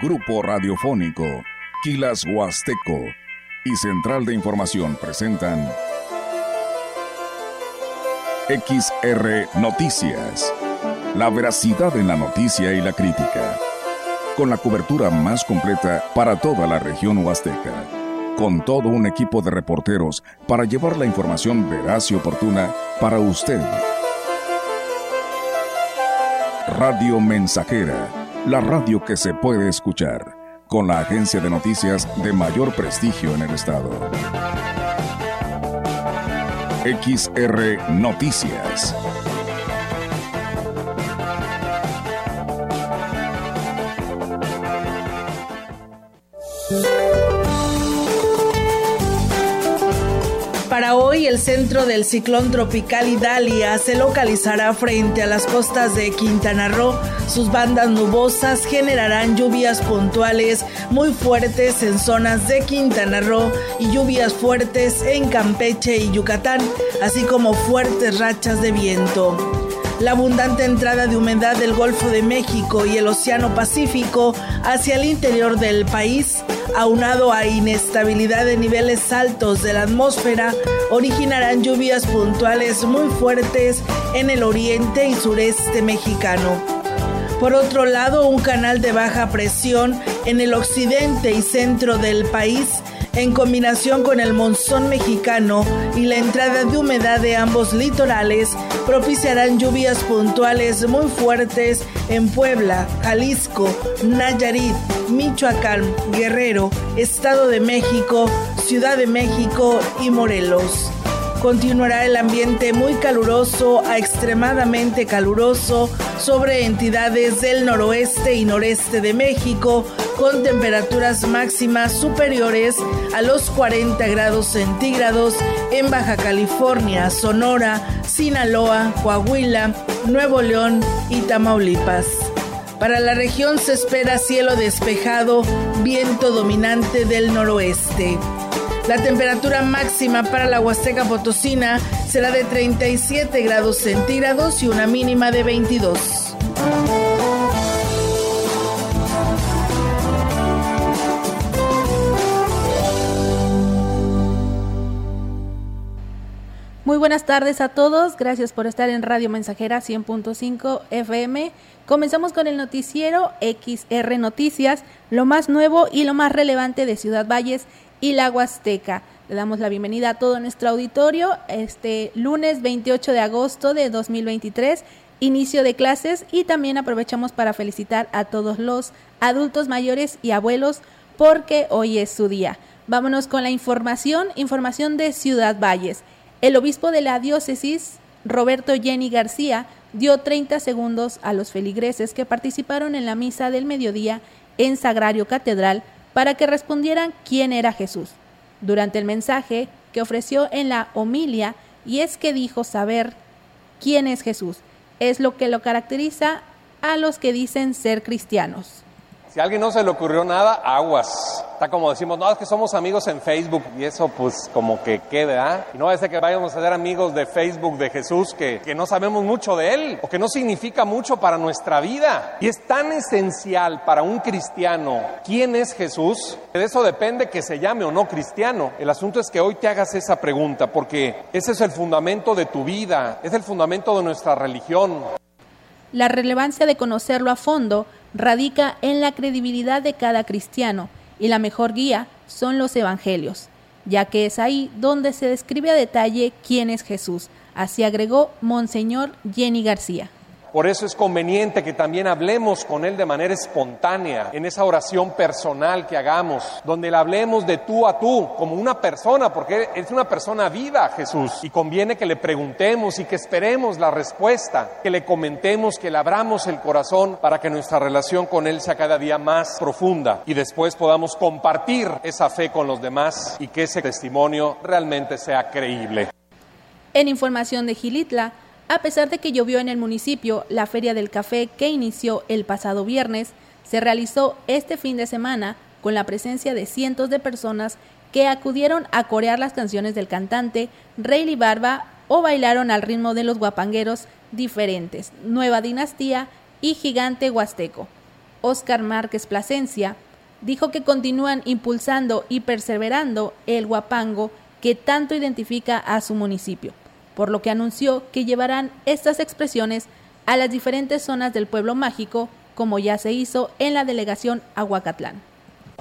Grupo Radiofónico, Quilas Huasteco y Central de Información presentan XR Noticias. La veracidad en la noticia y la crítica. Con la cobertura más completa para toda la región huasteca. Con todo un equipo de reporteros para llevar la información veraz y oportuna para usted. Radio Mensajera, la radio que se puede escuchar, con la agencia de noticias de mayor prestigio en el estado. XR Noticias. El centro del ciclón tropical Idalia se localizará frente a las costas de Quintana Roo. Sus bandas nubosas generarán lluvias puntuales muy fuertes en zonas de Quintana Roo y lluvias fuertes en Campeche y Yucatán, así como fuertes rachas de viento. La abundante entrada de humedad del Golfo de México y el Océano Pacífico hacia el interior del país aunado a inestabilidad de niveles altos de la atmósfera, originarán lluvias puntuales muy fuertes en el oriente y sureste mexicano. Por otro lado, un canal de baja presión en el occidente y centro del país en combinación con el monzón mexicano y la entrada de humedad de ambos litorales, propiciarán lluvias puntuales muy fuertes en Puebla, Jalisco, Nayarit, Michoacán, Guerrero, Estado de México, Ciudad de México y Morelos. Continuará el ambiente muy caluroso a extremadamente caluroso sobre entidades del noroeste y noreste de México, con temperaturas máximas superiores a los 40 grados centígrados en Baja California, Sonora, Sinaloa, Coahuila, Nuevo León y Tamaulipas. Para la región se espera cielo despejado, viento dominante del noroeste. La temperatura máxima para la Huasteca Potosina será de 37 grados centígrados y una mínima de 22. Muy buenas tardes a todos, gracias por estar en Radio Mensajera 100.5 FM. Comenzamos con el noticiero XR Noticias, lo más nuevo y lo más relevante de Ciudad Valles y la Huasteca. Le damos la bienvenida a todo nuestro auditorio este lunes 28 de agosto de 2023, inicio de clases y también aprovechamos para felicitar a todos los adultos mayores y abuelos porque hoy es su día. Vámonos con la información, información de Ciudad Valles. El obispo de la diócesis, Roberto Jenny García, dio 30 segundos a los feligreses que participaron en la misa del mediodía en Sagrario Catedral para que respondieran quién era Jesús. Durante el mensaje que ofreció en la homilia, y es que dijo saber quién es Jesús, es lo que lo caracteriza a los que dicen ser cristianos. Si a alguien no se le ocurrió nada, aguas. Está como decimos, no, es que somos amigos en Facebook y eso pues como que queda. Y no va a ser que vayamos a ser amigos de Facebook de Jesús que, que no sabemos mucho de Él o que no significa mucho para nuestra vida. Y es tan esencial para un cristiano quién es Jesús, de eso depende que se llame o no cristiano. El asunto es que hoy te hagas esa pregunta porque ese es el fundamento de tu vida, es el fundamento de nuestra religión. La relevancia de conocerlo a fondo radica en la credibilidad de cada cristiano y la mejor guía son los evangelios, ya que es ahí donde se describe a detalle quién es Jesús. Así agregó Monseñor Jenny García. Por eso es conveniente que también hablemos con Él de manera espontánea, en esa oración personal que hagamos, donde le hablemos de tú a tú, como una persona, porque es una persona viva, Jesús, y conviene que le preguntemos y que esperemos la respuesta, que le comentemos, que le abramos el corazón para que nuestra relación con Él sea cada día más profunda y después podamos compartir esa fe con los demás y que ese testimonio realmente sea creíble. En información de Gilitla, a pesar de que llovió en el municipio, la Feria del Café que inició el pasado viernes se realizó este fin de semana con la presencia de cientos de personas que acudieron a corear las canciones del cantante Rayleigh Barba o bailaron al ritmo de los guapangueros diferentes, Nueva Dinastía y Gigante Huasteco. Óscar Márquez Plasencia, dijo que continúan impulsando y perseverando el guapango que tanto identifica a su municipio, por lo que anunció que llevarán estas expresiones a las diferentes zonas del pueblo mágico, como ya se hizo en la delegación Aguacatlán.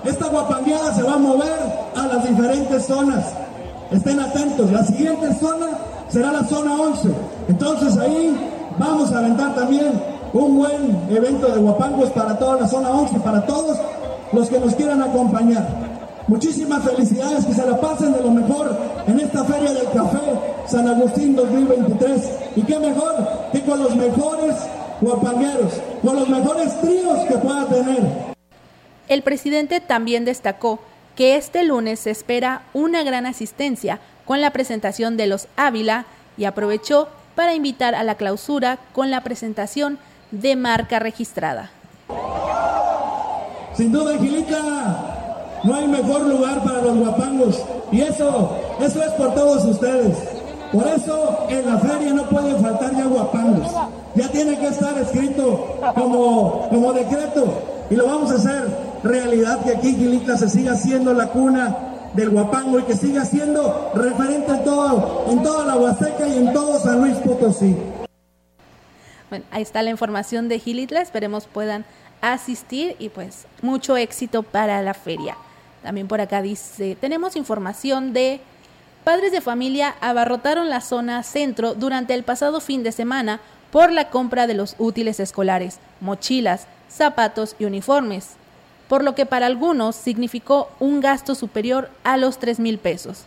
Esta guapangueada se va a mover a las diferentes zonas. Estén atentos, la siguiente zona será la zona 11. Entonces ahí vamos a aventar también un buen evento de guapangos para toda la zona 11, para todos los que nos quieran acompañar. Muchísimas felicidades, que se la pasen de lo mejor en esta Feria del Café San Agustín 2023. Y qué mejor que con los mejores guapangueros, con los mejores tríos que pueda tener. El presidente también destacó que este lunes se espera una gran asistencia con la presentación de los Ávila y aprovechó para invitar a la clausura con la presentación de marca registrada. Sin duda, Angelica, no hay mejor lugar para los guapangos. Y eso, eso es por todos ustedes. Por eso en la feria no pueden faltar ya guapangos. Ya tiene que estar escrito como, como decreto. Y lo vamos a hacer realidad que aquí Gilitla se siga siendo la cuna del guapango y que siga siendo referente en todo, en toda la Huasteca y en todo San Luis Potosí. Bueno, ahí está la información de Gilitla, esperemos puedan asistir y pues mucho éxito para la feria. También por acá dice, tenemos información de padres de familia abarrotaron la zona centro durante el pasado fin de semana por la compra de los útiles escolares, mochilas, zapatos y uniformes, por lo que para algunos significó un gasto superior a los 3 mil pesos.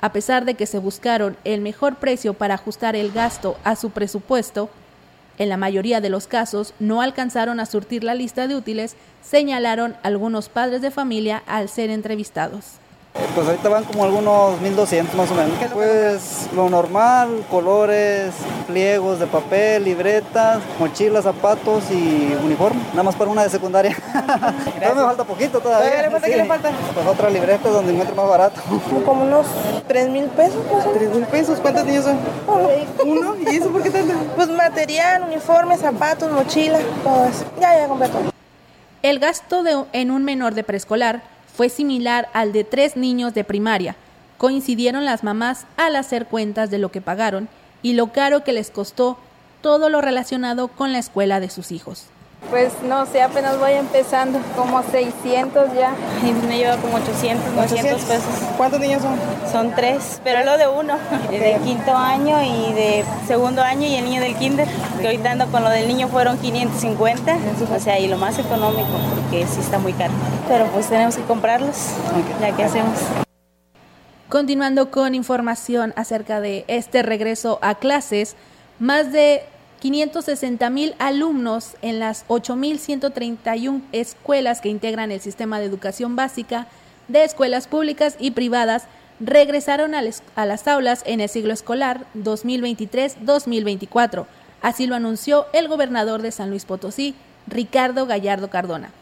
A pesar de que se buscaron el mejor precio para ajustar el gasto a su presupuesto, en la mayoría de los casos no alcanzaron a surtir la lista de útiles, señalaron algunos padres de familia al ser entrevistados. Pues ahorita van como algunos 1200 más o menos. Pues lo normal, colores, pliegos de papel, libretas, mochilas, zapatos y uniforme. Nada más para una de secundaria. todavía me falta poquito todavía. ¿Qué le falta? ¿Qué le falta? Pues otra libreta donde encuentre más barato. Como unos 3 mil pesos. ¿no? 3 mil pesos. ¿Cuántos niños son? Uno. ¿Y eso por qué tanto? Pues material, uniforme, zapatos, mochila, todo eso. Ya, ya compré todo. El gasto de, en un menor de preescolar fue similar al de tres niños de primaria. Coincidieron las mamás al hacer cuentas de lo que pagaron y lo caro que les costó todo lo relacionado con la escuela de sus hijos. Pues no sé, apenas voy empezando, como 600 ya. Y me lleva como 800, 900 pesos. ¿Cuántos niños son? Son tres, pero lo de uno, de quinto año y de segundo año y el niño del kinder. Que ahorita ando con lo del niño fueron 550, o sea, y lo más económico, porque sí está muy caro. Pero pues tenemos que comprarlos, ya que hacemos. Continuando con información acerca de este regreso a clases, más de 560 mil alumnos en las 8.131 escuelas que integran el sistema de educación básica de escuelas públicas y privadas regresaron a, las aulas en el siglo escolar 2023-2024. Así lo anunció el gobernador de San Luis Potosí, Ricardo Gallardo Cardona.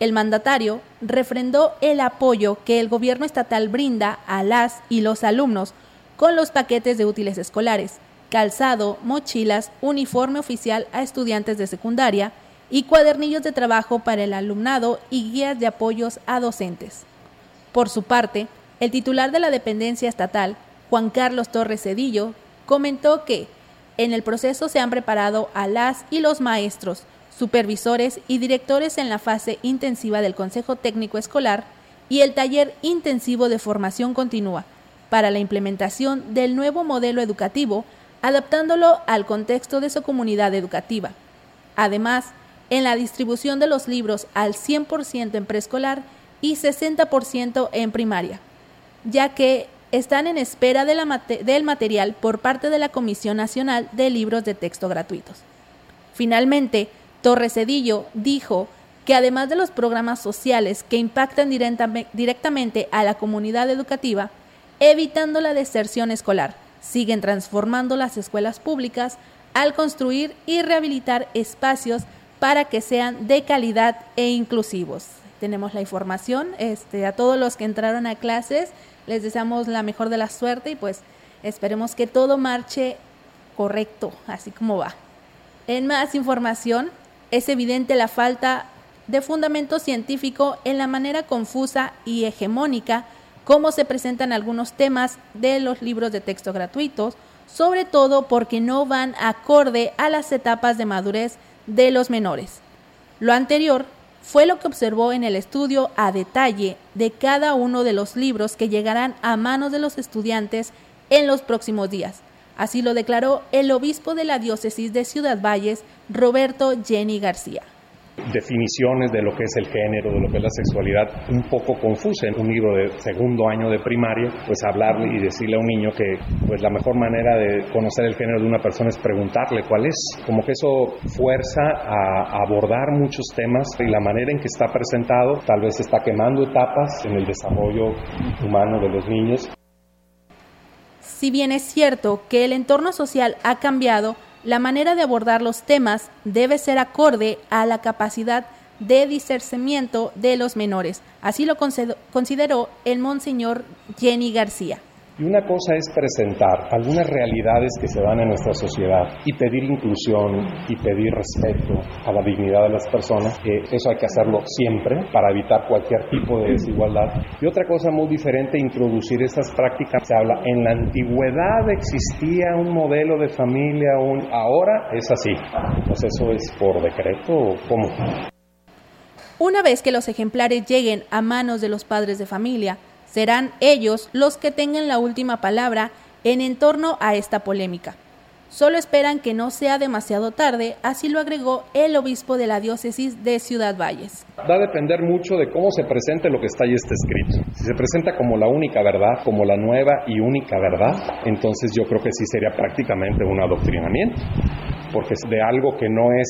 El mandatario refrendó el apoyo que el gobierno estatal brinda a las y los alumnos con los paquetes de útiles escolares, calzado, mochilas, uniforme oficial a estudiantes de secundaria y cuadernillos de trabajo para el alumnado y guías de apoyos a docentes. Por su parte, el titular de la dependencia estatal, Juan Carlos Torres Cedillo, comentó que en el proceso se han preparado a las y los maestros, supervisores y directores en la fase intensiva del Consejo Técnico Escolar y el taller intensivo de formación continua para la implementación del nuevo modelo educativo adaptándolo al contexto de su comunidad educativa. Además, en la distribución de los libros al 100% en preescolar y 60% en primaria, ya que están en espera del material por parte de la Comisión Nacional de Libros de Texto Gratuitos. Finalmente, Torres Cedillo dijo que además de los programas sociales que impactan directamente a la comunidad educativa, evitando la deserción escolar, siguen transformando las escuelas públicas al construir y rehabilitar espacios para que sean de calidad e inclusivos. Tenemos la información, este, a todos los que entraron a clases les deseamos la mejor de la suerte y pues esperemos que todo marche correcto, así como va. En más información, es evidente la falta de fundamento científico en la manera confusa y hegemónica como se presentan algunos temas de los libros de texto gratuitos, sobre todo porque no van acorde a las etapas de madurez de los menores. Lo anterior fue lo que observó en el estudio a detalle de cada uno de los libros que llegarán a manos de los estudiantes en los próximos días. Así lo declaró el obispo de la diócesis de Ciudad Valles, Roberto Jenny García definiciones de lo que es el género, de lo que es la sexualidad, un poco confusa. En un libro de segundo año de primaria, pues hablarle y decirle a un niño que pues la mejor manera de conocer el género de una persona es preguntarle cuál es. Como que eso fuerza a abordar muchos temas y la manera en que está presentado tal vez está quemando etapas en el desarrollo humano de los niños. Si bien es cierto que el entorno social ha cambiado, la manera de abordar los temas debe ser acorde a la capacidad de discernimiento de los menores. Así lo consideró el monseñor Jenny García. Y una cosa es presentar algunas realidades que se dan en nuestra sociedad y pedir inclusión y pedir respeto a la dignidad de las personas. eso hay que hacerlo siempre para evitar cualquier tipo de desigualdad. Y otra cosa muy diferente, introducir estas prácticas. Se habla, en la antigüedad existía un modelo de familia, un, ahora es así. Pues eso es por decreto o cómo. Una vez que los ejemplares lleguen a manos de los padres de familia, serán ellos los que tengan la última palabra en torno a esta polémica. Solo esperan que no sea demasiado tarde, así lo agregó el obispo de la diócesis de Ciudad Valles. Va a depender mucho de cómo se presente lo que está ahí este escrito. Si se presenta como la única verdad, como la nueva y única verdad, entonces yo creo que sí sería prácticamente un adoctrinamiento porque de algo que no es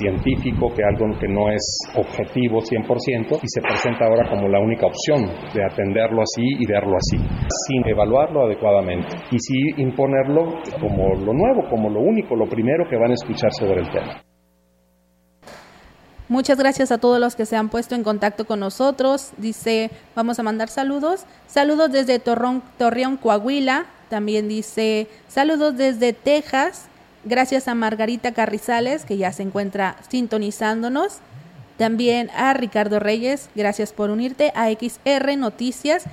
científico, que algo que no es objetivo 100% y se presenta ahora como la única opción de atenderlo así y verlo así, sin evaluarlo adecuadamente y sí imponerlo como lo nuevo, como lo único, lo primero que van a escuchar sobre el tema. Muchas gracias a todos los que se han puesto en contacto con nosotros. Dice, vamos a mandar saludos. Saludos desde Torreón, Coahuila. También dice, saludos desde Texas. Gracias a Margarita Carrizales, que ya se encuentra sintonizándonos. También a Ricardo Reyes, gracias por unirte a XR Noticias.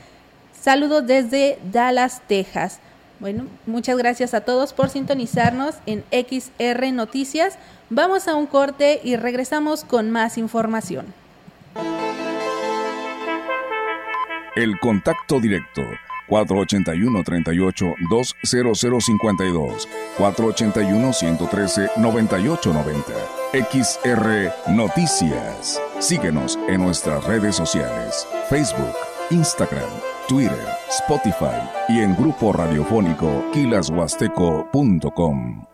Saludos desde Dallas, Texas. Bueno, muchas gracias a todos por sintonizarnos en XR Noticias. Vamos a un corte y regresamos con más información. El contacto directo 481-38-20052, 481-113-9890. XR Noticias. Síguenos en nuestras redes sociales, Facebook, Instagram, Twitter, Spotify y en grupo radiofónico kilashuasteco.com.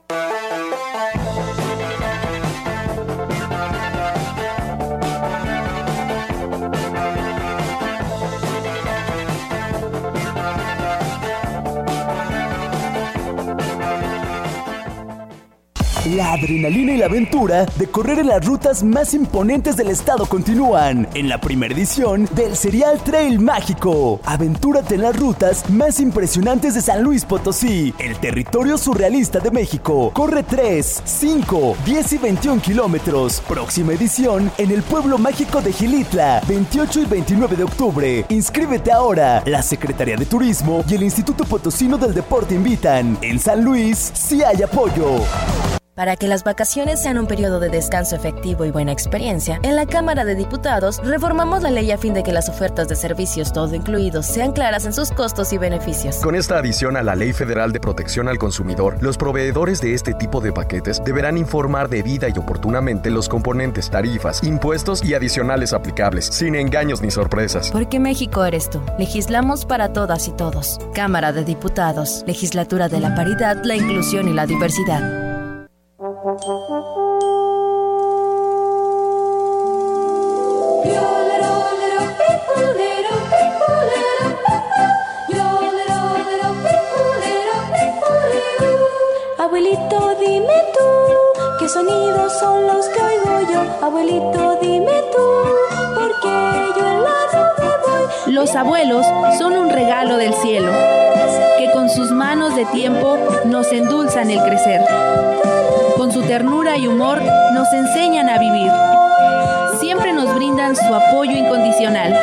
La adrenalina y la aventura de correr en las rutas más imponentes del estado continúan en la primera edición del Serial Trail Mágico. Aventúrate en las rutas más impresionantes de San Luis Potosí, el territorio surrealista de México. Corre 3, 5, 10 y 21 kilómetros. Próxima edición en el pueblo mágico de Gilitla, 28 y 29 de octubre. Inscríbete ahora. La Secretaría de Turismo y el Instituto Potosino del Deporte invitan. En San Luis, sí hay apoyo. Para que las vacaciones sean un periodo de descanso efectivo y buena experiencia, en la Cámara de Diputados reformamos la ley a fin de que las ofertas de servicios todo incluidos sean claras en sus costos y beneficios. Con esta adición a la Ley Federal de Protección al Consumidor, los proveedores de este tipo de paquetes deberán informar debida y oportunamente los componentes, tarifas, impuestos y adicionales aplicables, sin engaños ni sorpresas. Porque México eres tú. Legislamos para todas y todos. Cámara de Diputados, Legislatura de la Paridad, la Inclusión y la Diversidad. Abuelito, dime tú, ¿qué sonidos son los que oigo yo? Abuelito, dime tú, porque yo en la voy. Los abuelos son un regalo del cielo, que con sus manos de tiempo nos endulzan el crecer su ternura y humor nos enseñan a vivir. siempre nos brindan su apoyo incondicional.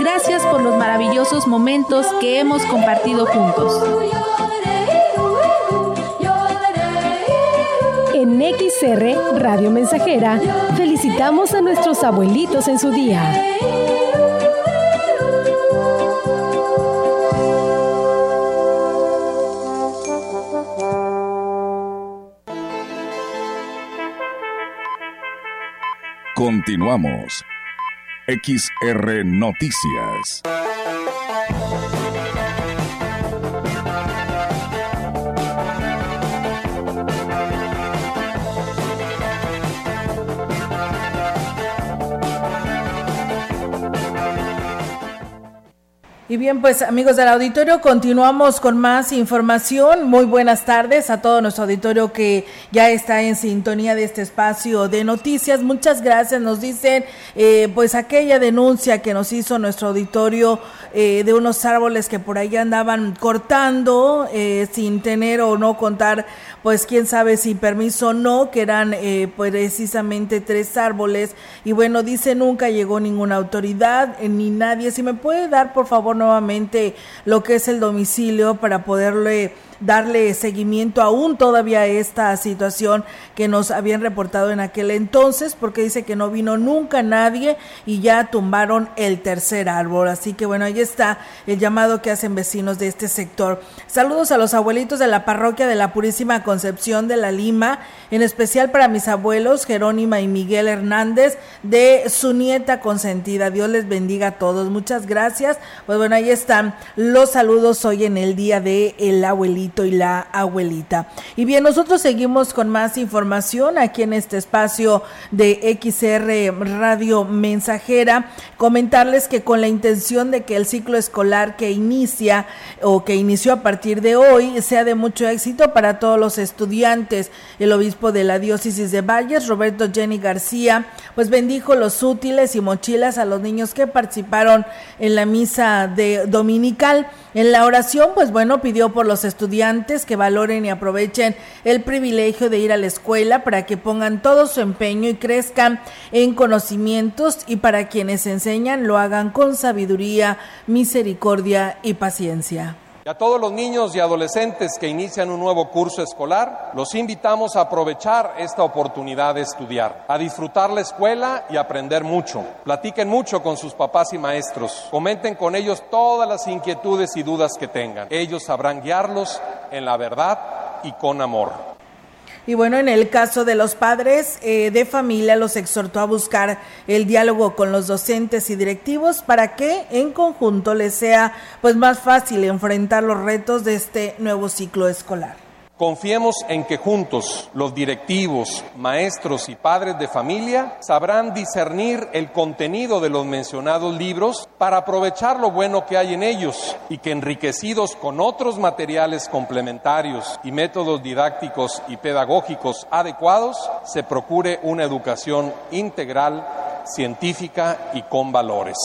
Gracias por los maravillosos momentos que hemos compartido juntos. En XR Radio Mensajera felicitamos a nuestros abuelitos en su día. Continuamos. XR Noticias. Y bien, pues amigos del auditorio, continuamos con más información. Muy buenas tardes a todo nuestro auditorio que ya está en sintonía de este espacio de noticias. Muchas gracias. Nos dicen, eh, pues aquella denuncia que nos hizo nuestro auditorio eh, de unos árboles que por ahí andaban cortando eh, sin tener o no contar, pues quién sabe si permiso o no, que eran pues precisamente tres árboles. Y bueno, dice nunca llegó ninguna autoridad ni nadie. Si me puede dar, por favor, nuevamente lo que es el domicilio para poderle darle seguimiento aún todavía a esta situación que nos habían reportado en aquel entonces, porque dice que no vino nunca nadie y ya tumbaron el tercer árbol. Así que bueno, ahí está el llamado que hacen vecinos de este sector. Saludos a los abuelitos de la parroquia de la Purísima Concepción de la Lima, en especial para mis abuelos Jerónima y Miguel Hernández, de su nieta consentida. Dios les bendiga a todos. Muchas gracias. Pues bueno, ahí están los saludos hoy en el día de el abuelito y la abuelita. Y bien, nosotros seguimos con más información aquí en este espacio de XR Radio Mensajera. Comentarles que con la intención de que el ciclo escolar que inicia o que inició a partir de hoy sea de mucho éxito para todos los estudiantes, el obispo de la diócesis de Valles, Roberto Jenny García, pues bendijo los útiles y mochilas a los niños que participaron en la misa de dominical. En la oración, pues bueno, pidió por los estudiantes que valoren y aprovechen el privilegio de ir a la escuela para que pongan todo su empeño y crezcan en conocimientos y para quienes enseñan lo hagan con sabiduría, misericordia y paciencia. A todos los niños y adolescentes que inician un nuevo curso escolar, los invitamos a aprovechar esta oportunidad de estudiar, a disfrutar la escuela y aprender mucho. Platiquen mucho con sus papás y maestros, comenten con ellos todas las inquietudes y dudas que tengan. Ellos sabrán guiarlos en la verdad y con amor. Y bueno, en el caso de los padres eh, de familia, los exhortó a buscar el diálogo con los docentes y directivos para que en conjunto les sea pues más fácil enfrentar los retos de este nuevo ciclo escolar. Confiemos en que juntos los directivos, maestros y padres de familia sabrán discernir el contenido de los mencionados libros para aprovechar lo bueno que hay en ellos y que enriquecidos con otros materiales complementarios y métodos didácticos y pedagógicos adecuados, se procure una educación integral, científica y con valores.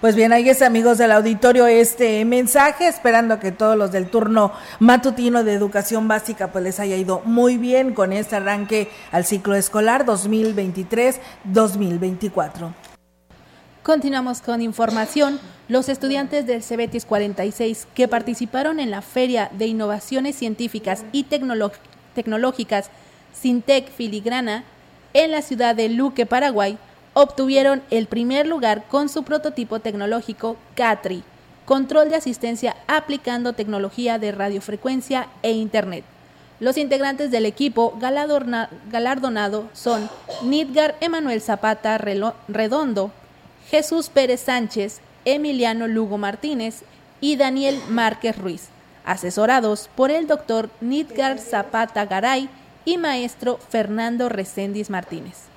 Pues bien, ahí es amigos del auditorio este mensaje, esperando que todos los del turno matutino de educación básica pues les haya ido muy bien con este arranque al ciclo escolar 2023-2024. Continuamos con información. Los estudiantes del Cebetis 46 que participaron en la Feria de Innovaciones Científicas y Tecnológicas Sintec Filigrana en la ciudad de Luque, Paraguay, obtuvieron el primer lugar con su prototipo tecnológico CATRI, control de asistencia aplicando tecnología de radiofrecuencia e Internet. Los integrantes del equipo galardonado son Nidgar Emanuel Zapata Redondo, Jesús Pérez Sánchez, Emiliano Lugo Martínez y Daniel Márquez Ruiz, asesorados por el doctor Nidgar Zapata Garay y maestro Fernando Recendis Martínez.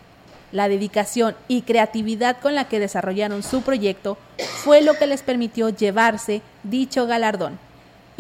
La dedicación y creatividad con la que desarrollaron su proyecto fue lo que les permitió llevarse dicho galardón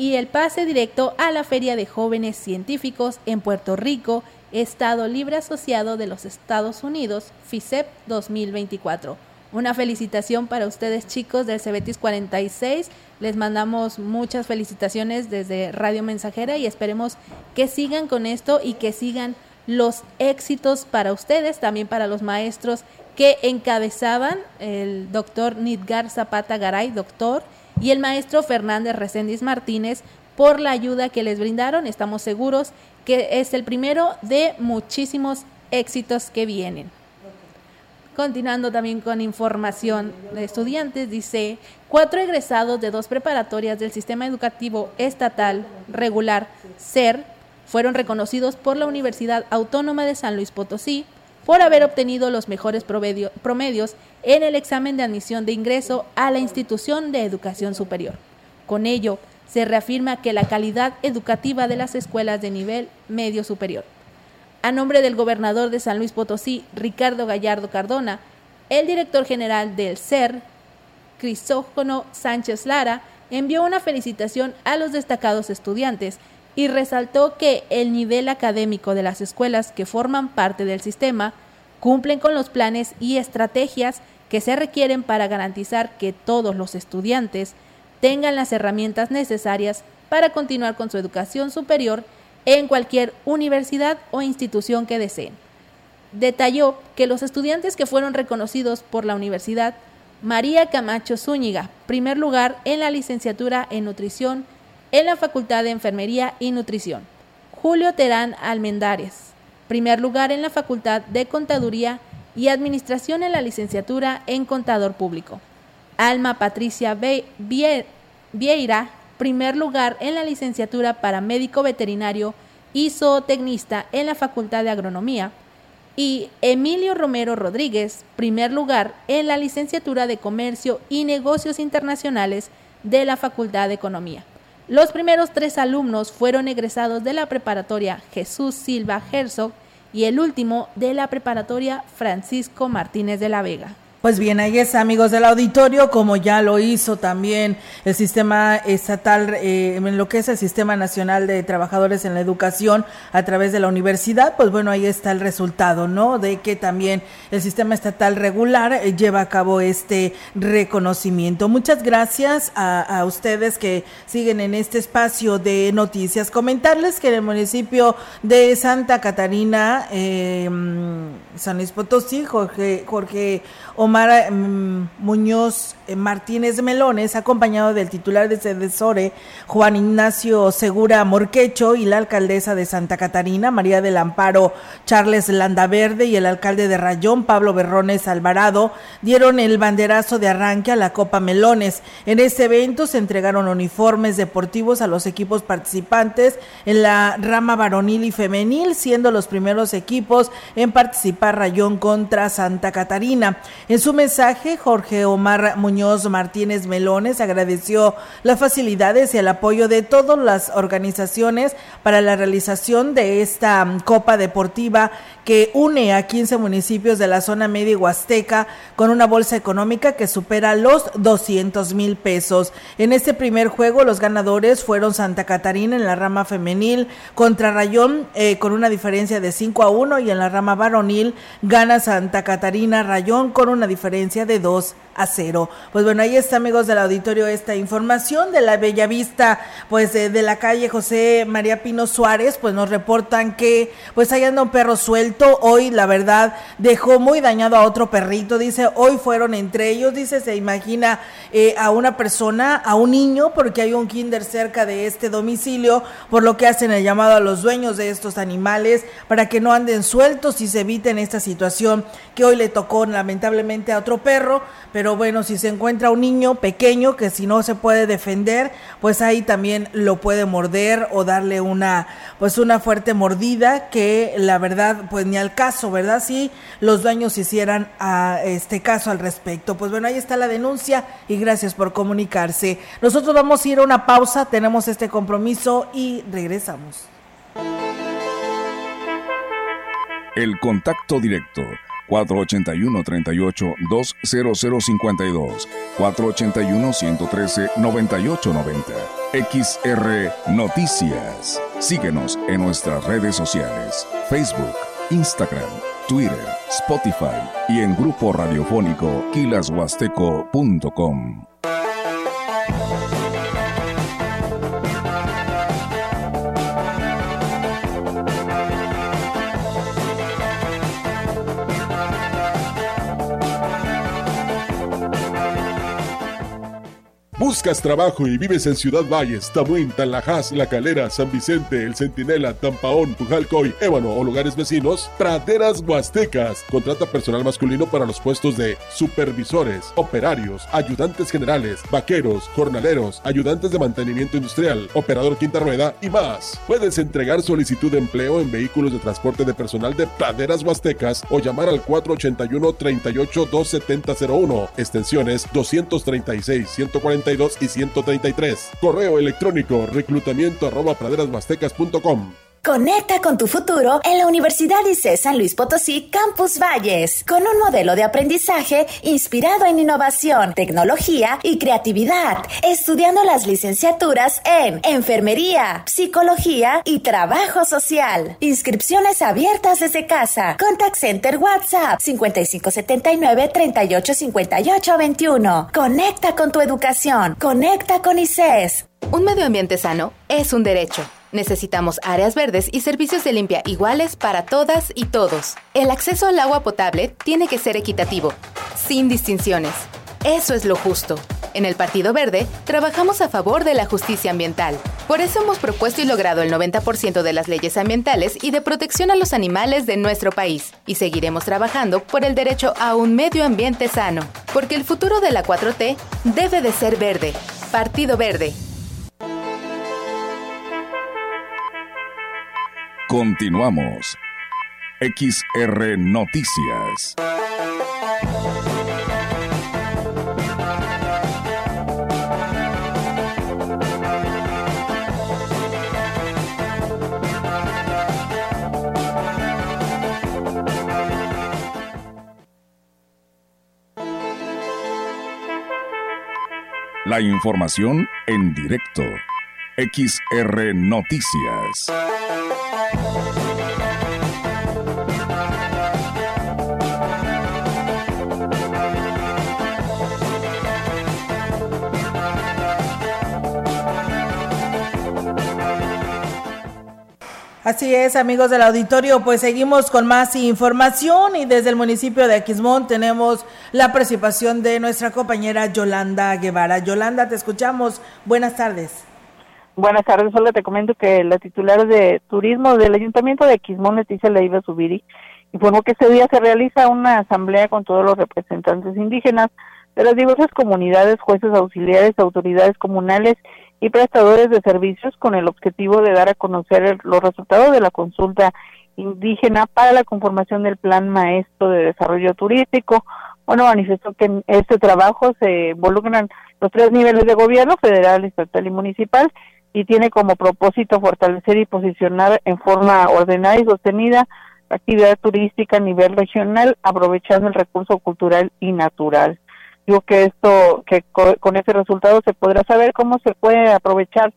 y el pase directo a la Feria de Jóvenes Científicos en Puerto Rico, Estado Libre Asociado de los Estados Unidos, FICEP 2024. Una felicitación para ustedes chicos del Cebetis 46. Les mandamos muchas felicitaciones desde Radio Mensajera y esperemos que sigan con esto y que sigan los éxitos para ustedes, también para los maestros que encabezaban el doctor Nidgar Zapata Garay, doctor, y el maestro Fernández Reséndiz Martínez por la ayuda que les brindaron. Estamos seguros que es el primero de muchísimos éxitos que vienen. Continuando también con información de estudiantes, dice, cuatro egresados de dos preparatorias del sistema educativo estatal regular, SER, fueron reconocidos por la Universidad Autónoma de San Luis Potosí por haber obtenido los mejores promedios en el examen de admisión de ingreso a la institución de educación superior. Con ello, se reafirma que la calidad educativa de las escuelas de nivel medio superior. A nombre del gobernador de San Luis Potosí, Ricardo Gallardo Cardona, el director general del CER, Crisógono Sánchez Lara, envió una felicitación a los destacados estudiantes y resaltó que el nivel académico de las escuelas que forman parte del sistema cumplen con los planes y estrategias que se requieren para garantizar que todos los estudiantes tengan las herramientas necesarias para continuar con su educación superior en cualquier universidad o institución que deseen. Detalló que los estudiantes que fueron reconocidos por la universidad María Camacho Zúñiga, primer lugar en la licenciatura en nutrición en la Facultad de Enfermería y Nutrición. Julio Terán Almendares, primer lugar en la Facultad de Contaduría y Administración en la licenciatura en Contador Público. Alma Patricia Vieira, primer lugar en la licenciatura para médico veterinario y zootecnista en la Facultad de Agronomía. Y Emilio Romero Rodríguez, primer lugar en la licenciatura de Comercio y Negocios Internacionales de la Facultad de Economía. Los primeros tres alumnos fueron egresados de la preparatoria Jesús Silva Herzog y el último de la preparatoria Francisco Martínez de la Vega. Pues bien, ahí es, amigos del auditorio, como ya lo hizo también el sistema estatal, eh, en lo que es el Sistema Nacional de Trabajadores en la Educación a través de la universidad, pues bueno, ahí está el resultado, ¿no? De que también el sistema estatal regular eh, lleva a cabo este reconocimiento. Muchas gracias a, ustedes que siguen en este espacio de noticias. Comentarles que en el municipio de Santa Catarina, eh, mm, San Luis Potosí, Jorge, Jorge Omar mm, Muñoz eh, Martínez Melones, acompañado del titular de Cedesore, Juan Ignacio Segura Morquecho, y la alcaldesa de Santa Catarina, María del Amparo Charles Landaverde, y el alcalde de Rayón, Pablo Berrones Alvarado, dieron el banderazo de arranque a la Copa Melones. En este evento se entregaron uniformes deportivos a los equipos participantes en la rama varonil y femenil, siendo los primeros equipos en participar Rayón contra Santa Catarina. En su mensaje, Jorge Omar Muñoz Martínez Melones agradeció las facilidades y el apoyo de todas las organizaciones para la realización de esta mm, Copa Deportiva que une a 15 municipios de la zona media y huasteca con una bolsa económica que supera los 200 mil pesos. En este primer juego los ganadores fueron Santa Catarina en la rama femenil contra Rayón eh, con una diferencia de 5 a 1 y en la rama varonil gana Santa Catarina Rayón con una diferencia de 2 a 0. Pues bueno, ahí está amigos del auditorio esta información de la Bella Vista, pues de, de la calle José María Pino Suárez, pues nos reportan que pues ahí anda un perro suelto Hoy, la verdad, dejó muy dañado a otro perrito. Dice, hoy fueron entre ellos. Dice, se imagina eh, a una persona, a un niño, porque hay un kinder cerca de este domicilio, por lo que hacen el llamado a los dueños de estos animales para que no anden sueltos y se eviten esta situación que hoy le tocó lamentablemente a otro perro. Pero bueno, si se encuentra un niño pequeño que si no se puede defender, pues ahí también lo puede morder o darle una, pues una fuerte mordida que la verdad, pues ni al caso, ¿verdad? Si los dueños hicieran a este caso al respecto. Pues bueno, ahí está la denuncia y gracias por comunicarse. Nosotros vamos a ir a una pausa, tenemos este compromiso y regresamos. El contacto directo 481-38-20052, 481-113-9890. XR Noticias. Síguenos en nuestras redes sociales, Facebook, Instagram, Twitter, Spotify y en grupo radiofónico kilashuasteco.com. buscas trabajo y vives en Ciudad Valles, Tamuín, Tanlajas, La Calera, San Vicente, El Centinela, Tampaón, Pujalcoy, Ébano o lugares vecinos, Praderas Huastecas. Contrata personal masculino para los puestos de supervisores, operarios, ayudantes generales, vaqueros, jornaleros, ayudantes de mantenimiento industrial, operador quinta rueda y más. Puedes entregar solicitud de empleo en vehículos de transporte de personal de Praderas Huastecas o llamar al 481 38 27001, extensiones 236, 142 y 133. Correo electrónico reclutamiento arroba praderashuastecas.com. Conecta con tu futuro en la Universidad ICE San Luis Potosí Campus Valles, con un modelo de aprendizaje inspirado en innovación, tecnología y creatividad, estudiando las licenciaturas en Enfermería, Psicología y Trabajo Social. Inscripciones abiertas desde casa. Contact Center WhatsApp 5579 385821. Conecta con tu educación. Conecta con ICES. Un medio ambiente sano es un derecho. Necesitamos áreas verdes y servicios de limpia iguales para todas y todos. El acceso al agua potable tiene que ser equitativo, sin distinciones. Eso es lo justo. En el Partido Verde trabajamos a favor de la justicia ambiental. Por eso hemos propuesto y logrado el 90% de las leyes ambientales y de protección a los animales de nuestro país. Y seguiremos trabajando por el derecho a un medio ambiente sano. Porque el futuro de la 4T debe de ser verde. Partido Verde. Continuamos. XR Noticias. La información en directo. XR Noticias. Así es, amigos del auditorio, pues seguimos con más información y desde el municipio de Aquismón tenemos la participación de nuestra compañera Yolanda Guevara. Yolanda, te escuchamos. Buenas tardes. Buenas tardes, solo te comento que la titular de turismo del Ayuntamiento de Aquismón, Leticia Leiva Subiri, informó que este día se realiza una asamblea con todos los representantes indígenas de las diversas comunidades, jueces auxiliares, autoridades comunales y prestadores de servicios con el objetivo de dar a conocer los resultados de la consulta indígena para la conformación del Plan Maestro de Desarrollo Turístico. Bueno, manifestó que en este trabajo se involucran los tres niveles de gobierno, federal, estatal y municipal, y tiene como propósito fortalecer y posicionar en forma ordenada y sostenida la actividad turística a nivel regional, aprovechando el recurso cultural y natural. Digo que esto, que con ese resultado se podrá saber cómo se puede aprovechar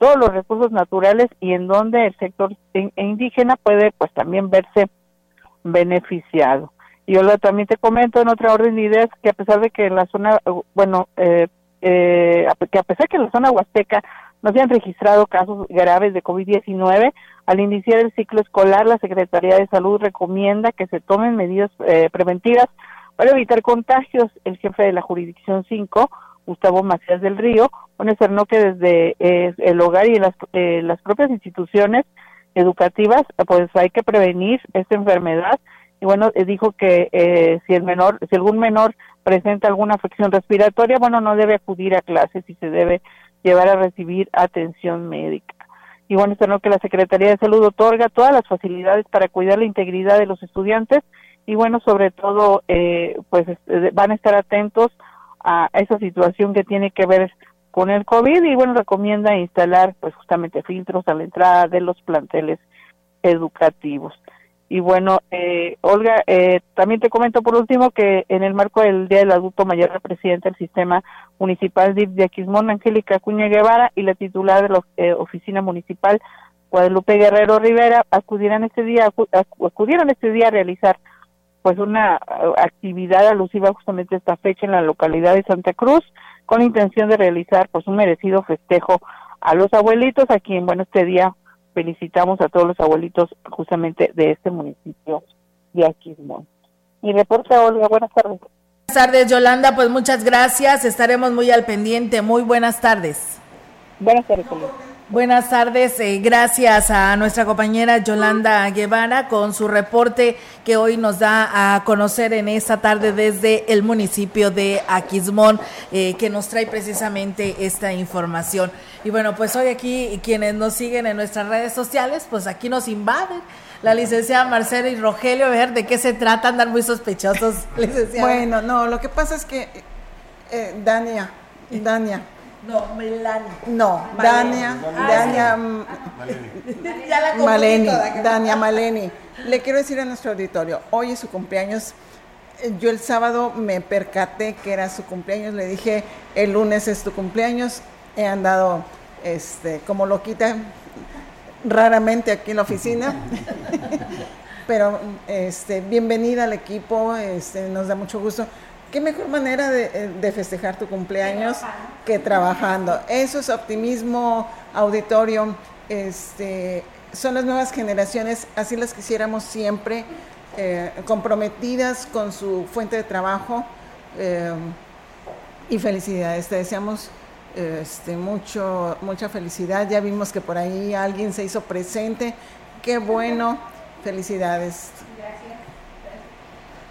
todos los recursos naturales y en donde el sector indígena puede pues también verse beneficiado. Y yo también te comento en otra orden de ideas que a pesar de que en la zona, bueno, eh, eh, que a pesar de que en la zona huasteca no se han registrado casos graves de COVID-19, al iniciar el ciclo escolar, la Secretaría de Salud recomienda que se tomen medidas eh, preventivas para evitar contagios, el jefe de la jurisdicción 5, Gustavo Macías del Río, externó que desde eh, el hogar y las, eh, las propias instituciones educativas, pues hay que prevenir esta enfermedad. Y bueno, eh, dijo que si el menor, si algún menor presenta alguna afección respiratoria, bueno, no debe acudir a clases y se debe llevar a recibir atención médica. Y bueno, externó que la Secretaría de Salud otorga todas las facilidades para cuidar la integridad de los estudiantes y bueno, sobre todo, eh, pues este, van a estar atentos a esa situación que tiene que ver con el COVID y bueno, recomienda instalar pues justamente filtros a la entrada de los planteles educativos. Y bueno, eh, Olga, eh, también te comento por último que en el marco del Día del Adulto Mayor, la presidenta del Sistema Municipal de Aquismón, Angélica Cuña Guevara, y la titular de la Oficina Municipal, Guadalupe Guerrero Rivera, acudirán este día, acudieron este día a realizar pues una uh, actividad alusiva justamente a esta fecha en la localidad de Santa Cruz con la intención de realizar pues un merecido festejo a los abuelitos a quien bueno este día felicitamos a todos los abuelitos justamente de este municipio de Aquismón. Y reporta Olga, buenas tardes. Buenas tardes, Yolanda. Pues muchas gracias. Estaremos muy al pendiente. Muy buenas tardes. Buenas tardes, Buenas tardes, eh, gracias a nuestra compañera Yolanda Guevara con su reporte que hoy nos da a conocer en esta tarde desde el municipio de Aquismón, eh, que nos trae precisamente esta información. Y bueno, pues hoy aquí quienes nos siguen en nuestras redes sociales, pues aquí nos invaden la licenciada Marcela y Rogelio, a ver de qué se trata, andan muy sospechosos. Bueno, no, lo que pasa es que eh, Dania, Dania, no, Melanie. No, Dania, Dania, Maleni, Dania Maleni. Le quiero decir a nuestro auditorio, hoy es su cumpleaños. Yo el sábado me percaté que era su cumpleaños, le dije, el lunes es tu cumpleaños. He andado este, como loquita raramente aquí en la oficina. Pero este, bienvenida al equipo, este, nos da mucho gusto qué mejor manera eh, de, festejar tu cumpleaños que trabajando. Eso es optimismo, auditorio, este, son las nuevas generaciones, así las quisiéramos siempre, eh, comprometidas con su fuente de trabajo eh, y felicidades. Te deseamos este, mucho, mucha felicidad. Ya vimos que por ahí alguien se hizo presente. Qué bueno. Felicidades.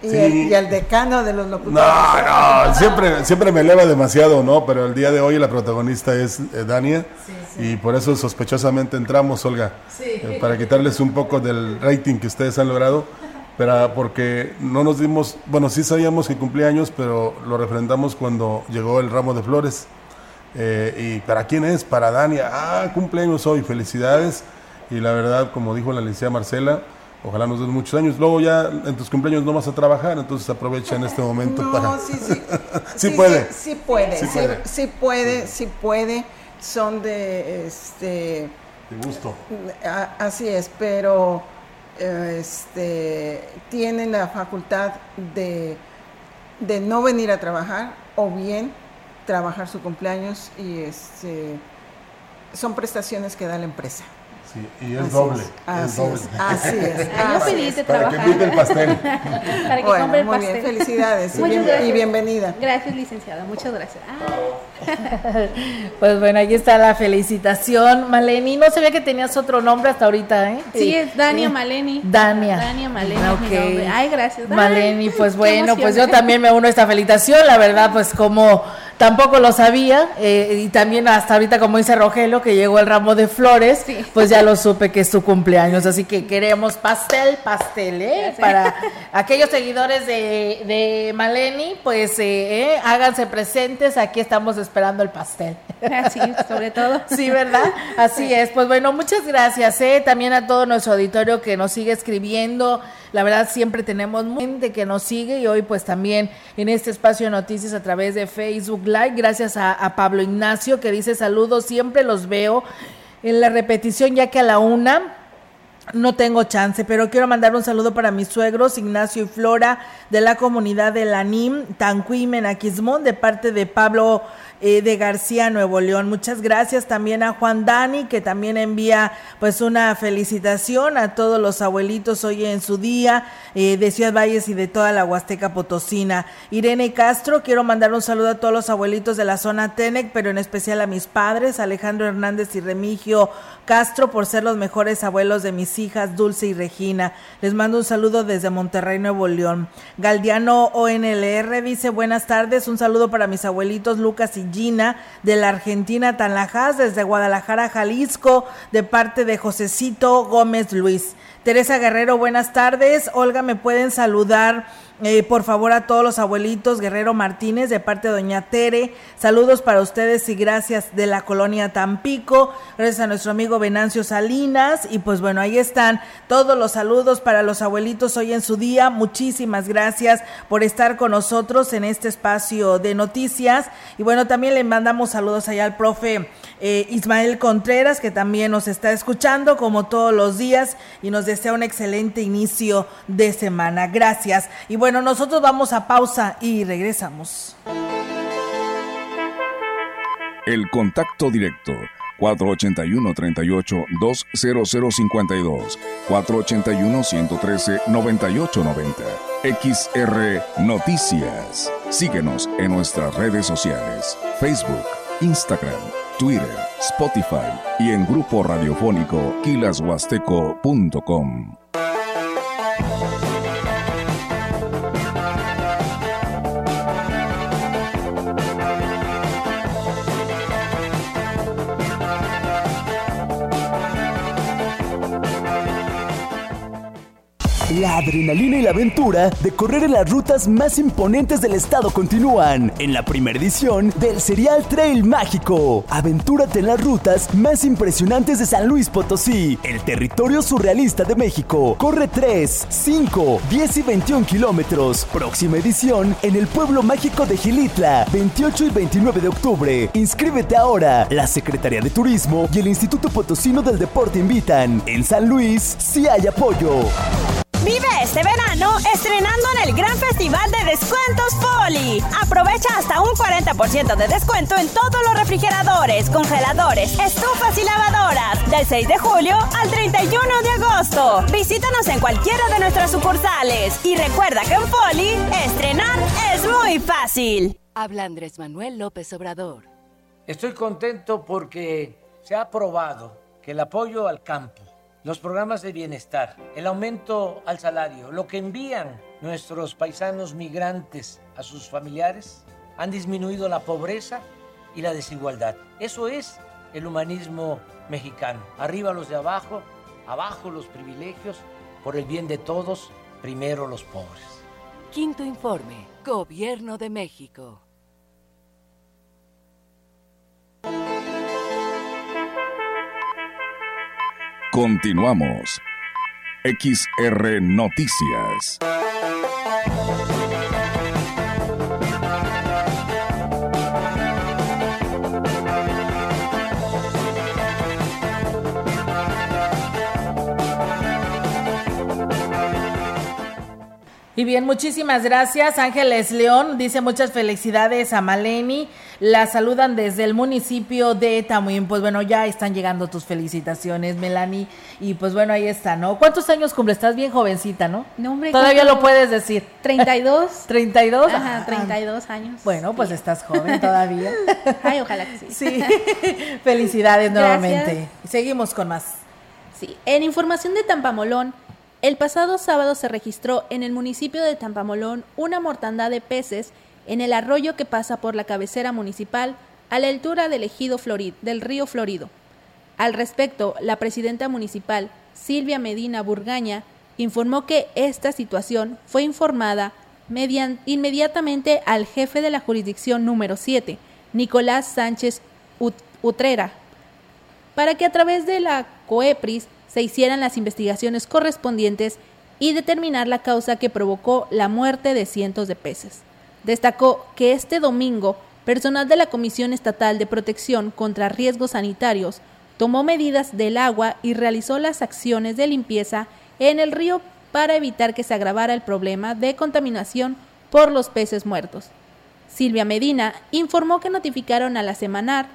Y, el, decano de los locutores. No, no, siempre, siempre me eleva demasiado, ¿no? Pero el día de hoy la protagonista es eh, Dania y por eso sospechosamente entramos, Olga, eh, para quitarles un poco del rating que ustedes han logrado, pero porque no nos dimos, bueno, sí sabíamos que cumplía años, pero lo refrendamos cuando llegó el ramo de flores. Eh, ¿Y para quién es? Para Dania. Ah, cumpleaños hoy, felicidades. Y la verdad, como dijo la licenciada Marcela, Ojalá nos den muchos años. Luego ya en tus cumpleaños no vas a trabajar, entonces aprovecha en este momento no, para... Sí, sí. sí, puede. Sí, puede. Sí, puede. Sí, puede, sí puede. Son de este de gusto. así es, pero este tienen la facultad de, de no venir a trabajar o bien trabajar su cumpleaños y este son prestaciones que da la empresa. Sí, y es doble. así, es doble. Es, así es. Yo Para que invite el pastel. Para que bueno, compre el muy pastel. bien, felicidades y, bien, y, bienvenida. Gracias, licenciada. Muchas gracias. Ah. pues bueno, ahí está la felicitación, Maleni. No sabía que tenías otro nombre hasta ahorita, ¿eh? Sí, es Dania sí. Maleni. Dania. Dania Maleni. Okay. Ay, gracias. Maleni, pues bueno, pues yo también me uno a esta felicitación. La verdad, pues como tampoco lo sabía eh, y también hasta ahorita como dice Rogelio que llegó el ramo de flores sí. pues ya lo supe que es su cumpleaños así que queremos pastel pastel ¿eh? para aquellos seguidores de, de Maleni pues eh, háganse presentes aquí estamos esperando el pastel así sobre todo sí verdad así sí. es pues bueno muchas gracias ¿eh? también a todo nuestro auditorio que nos sigue escribiendo la verdad siempre tenemos gente que nos sigue y hoy pues también en este espacio de noticias a través de Facebook Live, gracias a, Pablo Ignacio que dice saludos, siempre los veo en la repetición ya que a la una no tengo chance, pero quiero mandar un saludo para mis suegros, Ignacio y Flora, de la comunidad de Lanim, Tanquim, Aquismón, de parte de Pablo eh, de García, Nuevo León. Muchas gracias también a Juan Dani, que también envía pues una felicitación a todos los abuelitos hoy en su día eh, de Ciudad Valles y de toda la Huasteca Potosina. Irene Castro, quiero mandar un saludo a todos los abuelitos de la zona Tenec, pero en especial a mis padres, Alejandro Hernández y Remigio Castro, por ser los mejores abuelos de mis hijas Dulce y Regina. Les mando un saludo desde Monterrey, Nuevo León. Galdiano ONLR dice buenas tardes, un saludo para mis abuelitos Lucas y Gina de la Argentina Tanlajas, desde Guadalajara, Jalisco, de parte de Josecito Gómez Luis. Teresa Guerrero, buenas tardes. Olga, ¿me pueden saludar? Eh, por favor a todos los abuelitos Guerrero Martínez de parte de Doña Tere. Saludos para ustedes y gracias de la colonia Tampico. Gracias a nuestro amigo Venancio Salinas. Y pues bueno, ahí están todos los saludos para los abuelitos hoy en su día. Muchísimas gracias por estar con nosotros en este espacio de noticias. Y bueno, también le mandamos saludos allá al profe eh, Ismael Contreras, que también nos está escuchando como todos los días y nos desea un excelente inicio de semana. Gracias. Y bueno, bueno, nosotros vamos a pausa y regresamos. El contacto directo 481-38-20052, 481-113-9890. XR Noticias. Síguenos en nuestras redes sociales, Facebook, Instagram, Twitter, Spotify y en grupo radiofónico kilashuasteco.com. La adrenalina y la aventura de correr en las rutas más imponentes del estado continúan en la primera edición del Serial Trail Mágico. Aventúrate en las rutas más impresionantes de San Luis Potosí, el territorio surrealista de México. Corre 3, 5, 10 y 21 kilómetros. Próxima edición en el pueblo mágico de Gilitla, 28 y 29 de octubre. Inscríbete ahora. La Secretaría de Turismo y el Instituto Potosino del Deporte invitan. En San Luis, sí hay apoyo. Vive este verano estrenando en el gran festival de descuentos Poli. Aprovecha hasta un 40% de descuento en todos los refrigeradores, congeladores, estufas y lavadoras. Del 6 de julio al 31 de agosto. Visítanos en cualquiera de nuestras sucursales. Y recuerda que en Poli, estrenar es muy fácil. Habla Andrés Manuel López Obrador. Estoy contento porque se ha aprobado que el apoyo al campo los programas de bienestar, el aumento al salario, lo que envían nuestros paisanos migrantes a sus familiares, han disminuido la pobreza y la desigualdad. Eso es el humanismo mexicano. Arriba los de abajo, abajo los privilegios, por el bien de todos, primero los pobres. Quinto informe, Gobierno de México. Continuamos. XR Noticias. Y bien, muchísimas gracias. Ángeles León dice muchas felicidades a Maleni. La saludan desde el municipio de Tamuín. Pues bueno, ya están llegando tus felicitaciones, Melanie. Y pues bueno, ahí está, ¿no? ¿Cuántos años cumple? Estás bien jovencita, ¿no? No, hombre. Todavía lo puedes decir. 32. 32. Ajá, 32 años. Bueno, pues estás joven todavía. Ay, ojalá que sí. Sí. Felicidades nuevamente. Seguimos con más. Sí. En información de Tampamolón, el pasado sábado se registró en el municipio de Tampamolón una mortandad de peces en el arroyo que pasa por la cabecera municipal a la altura del ejido Florid, del río Florido. Al respecto, la presidenta municipal, Silvia Medina Burgaña, informó que esta situación fue informada inmediatamente al jefe de la jurisdicción número 7, Nicolás Sánchez Utrera, para que a través de la COEPRIS se hicieran las investigaciones correspondientes y determinar la causa que provocó la muerte de cientos de peces. Destacó que este domingo, personal de la Comisión Estatal de Protección contra Riesgos Sanitarios tomó medidas del agua y realizó las acciones de limpieza en el río para evitar que se agravara el problema de contaminación por los peces muertos. Silvia Medina informó que notificaron a la Semanar,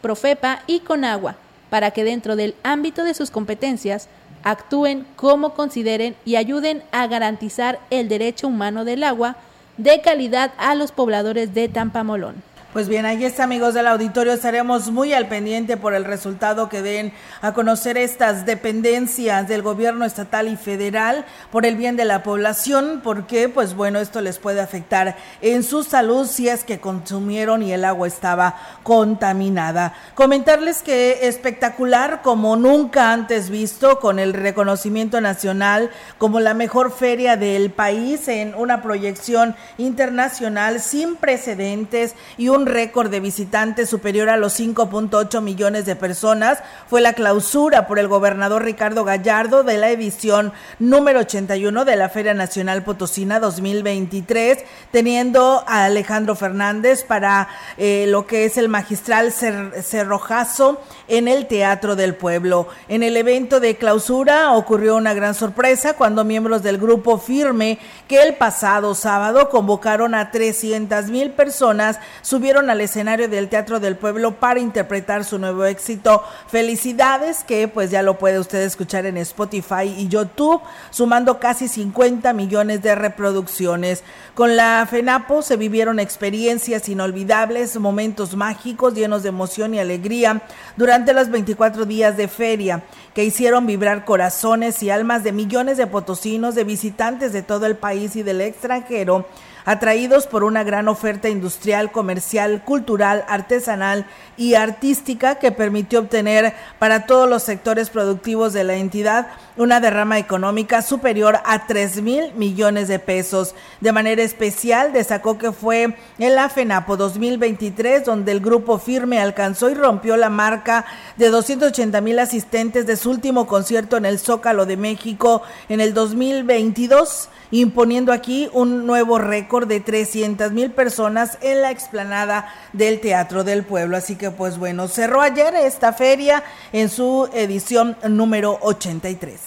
Profepa y Conagua para que dentro del ámbito de sus competencias actúen como consideren y ayuden a garantizar el derecho humano del agua de calidad a los pobladores de Tampamolón. Pues bien, ahí está, amigos del auditorio. Estaremos muy al pendiente por el resultado que den a conocer estas dependencias del gobierno estatal y federal por el bien de la población, porque, pues bueno, esto les puede afectar en su salud si es que consumieron y el agua estaba contaminada. Comentarles que espectacular, como nunca antes visto, con el reconocimiento nacional como la mejor feria del país en una proyección internacional sin precedentes y un récord de visitantes superior a los 5.8 millones de personas fue la clausura por el gobernador Ricardo Gallardo de la edición número 81 de la Feria Nacional Potosina 2023, teniendo a Alejandro Fernández para eh, lo que es el magistral cerrojazo en el Teatro del Pueblo. En el evento de clausura ocurrió una gran sorpresa cuando miembros del grupo Firme, que el pasado sábado convocaron a 300 mil personas, subieron subieron al escenario del Teatro del Pueblo para interpretar su nuevo éxito Felicidades, que pues ya lo puede usted escuchar en Spotify y YouTube, sumando casi 50 millones de reproducciones. Con la FENAPO se vivieron experiencias inolvidables, momentos mágicos llenos de emoción y alegría durante los 24 días de feria que hicieron vibrar corazones y almas de millones de potosinos, de visitantes de todo el país y del extranjero atraídos por una gran oferta industrial, comercial, cultural, artesanal y artística que permitió obtener para todos los sectores productivos de la entidad una derrama económica superior a 3 mil millones de pesos. De manera especial, destacó que fue en la FENAPO 2023 donde el grupo firme alcanzó y rompió la marca de 280 mil asistentes de su último concierto en el Zócalo de México en el 2022 imponiendo aquí un nuevo récord de 300 mil personas en la explanada del Teatro del Pueblo. Así que pues bueno, cerró ayer esta feria en su edición número 83.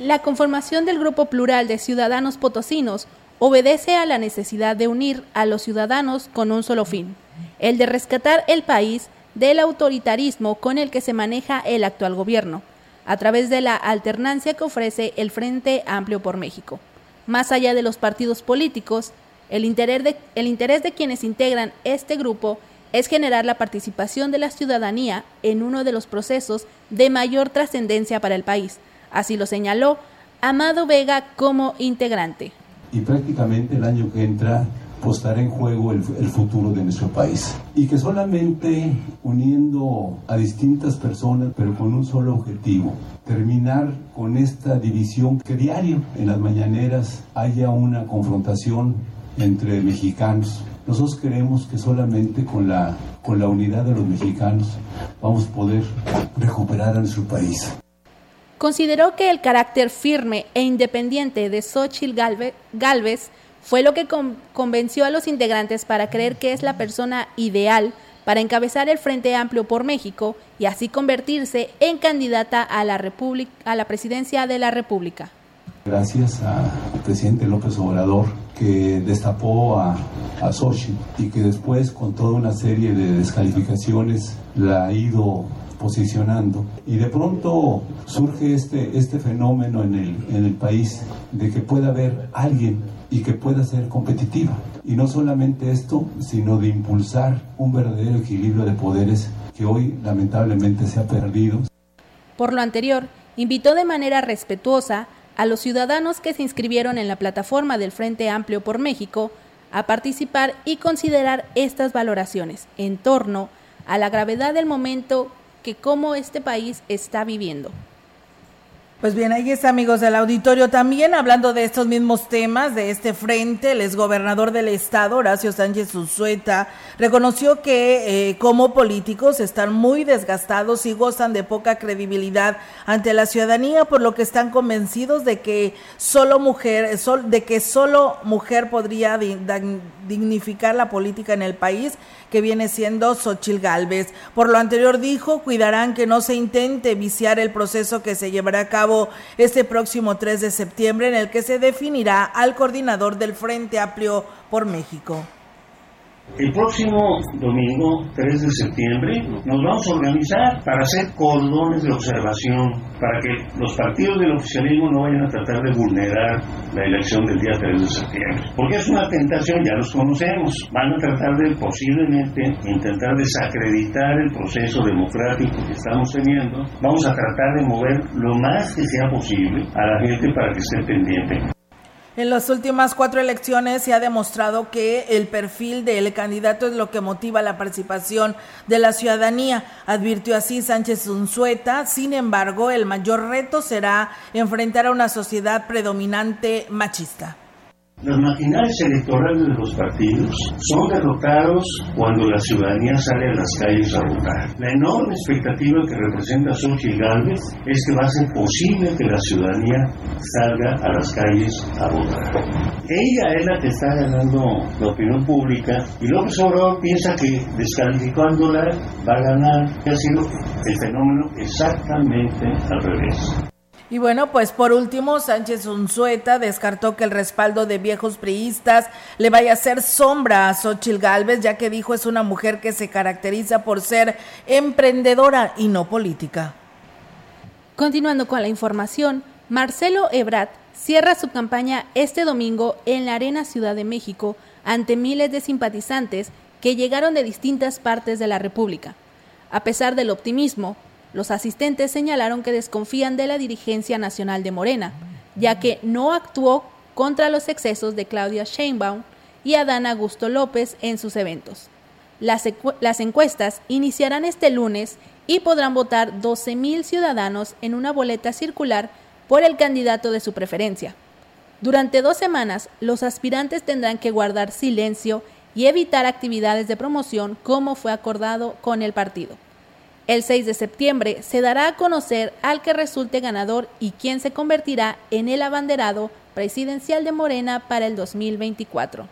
La conformación del Grupo Plural de Ciudadanos Potosinos obedece a la necesidad de unir a los ciudadanos con un solo fin, el de rescatar el país del autoritarismo con el que se maneja el actual gobierno a través de la alternancia que ofrece el Frente Amplio por México. Más allá de los partidos políticos, el interés, de, quienes integran este grupo es generar la participación de la ciudadanía en uno de los procesos de mayor trascendencia para el país. Así lo señaló Amado Vega como integrante. Y prácticamente el año que entra postará en juego el, el, futuro de nuestro país. Y que solamente uniendo a distintas personas, pero con un solo objetivo, terminar con esta división que diario en las mañaneras haya una confrontación entre mexicanos. Nosotros creemos que solamente con la, con la unidad de los mexicanos vamos a poder recuperar a nuestro país. Consideró que el carácter firme e independiente de Xochitl Galvez fue lo que con convenció a los integrantes para creer que es la persona ideal para encabezar el Frente Amplio por México y así convertirse en candidata a la, a la presidencia de la República. Gracias al presidente López Obrador que destapó a, a Xochitl y que después con toda una serie de descalificaciones la ha ido posicionando y de pronto surge este, este fenómeno en el, en el país de que pueda haber alguien y que pueda ser competitiva. Y no solamente esto, sino de impulsar un verdadero equilibrio de poderes que hoy lamentablemente se ha perdido. Por lo anterior, invitó de manera respetuosa a los ciudadanos que se inscribieron en la plataforma del Frente Amplio por México a participar y considerar estas valoraciones en torno a la gravedad del momento que como este país está viviendo. Pues bien, ahí está, amigos del auditorio, también hablando de estos mismos temas, de este frente, el exgobernador del estado, Horacio Sánchez Uzueta, reconoció que eh, como políticos están muy desgastados y gozan de poca credibilidad ante la ciudadanía, por lo que están convencidos de que solo mujer, sol, de que solo mujer podría dignificar la política en el país que viene siendo Xochil Gálvez. Por lo anterior dijo, cuidarán que no se intente viciar el proceso que se llevará a cabo este próximo 3 de septiembre en el que se definirá al coordinador del Frente Amplio por México. El próximo domingo, 3 de septiembre, nos vamos a organizar para hacer cordones de observación, para que los partidos del oficialismo no vayan a tratar de vulnerar la elección del día 3 de septiembre. Porque es una tentación, ya los conocemos. Van a tratar de posiblemente intentar desacreditar el proceso democrático que estamos teniendo. Vamos a tratar de mover lo más que sea posible a la gente para que esté pendiente. En las últimas cuatro elecciones se ha demostrado que el perfil del candidato es lo que motiva la participación de la ciudadanía, advirtió así Sánchez Unzueta. Sin embargo, el mayor reto será enfrentar a una sociedad predominante machista. Los maquinarios electorales de los partidos son derrotados cuando la ciudadanía sale a las calles a votar. La enorme expectativa que representa Xochitl Gálvez es que va a ser posible que la ciudadanía salga a las calles a votar. Ella es la que está ganando la opinión pública y López Obrador piensa que descalificándola va a ganar. Ha sido el fenómeno exactamente al revés. Y bueno, pues por último, Sánchez Unzueta descartó que el respaldo de viejos priistas le vaya a hacer sombra a Xochil Gálvez, ya que dijo es una mujer que se caracteriza por ser emprendedora y no política. Continuando con la información, Marcelo Ebrat cierra su campaña este domingo en la Arena Ciudad de México ante miles de simpatizantes que llegaron de distintas partes de la República. A pesar del optimismo, los asistentes señalaron que desconfían de la dirigencia nacional de Morena, ya que no actuó contra los excesos de Claudia Sheinbaum y Adán Augusto López en sus eventos. Las, las encuestas iniciarán este lunes y podrán votar 12.000 ciudadanos en una boleta circular por el candidato de su preferencia. Durante dos semanas, los aspirantes tendrán que guardar silencio y evitar actividades de promoción como fue acordado con el partido. El 6 de septiembre se dará a conocer al que resulte ganador y quién se convertirá en el abanderado presidencial de Morena para el 2024.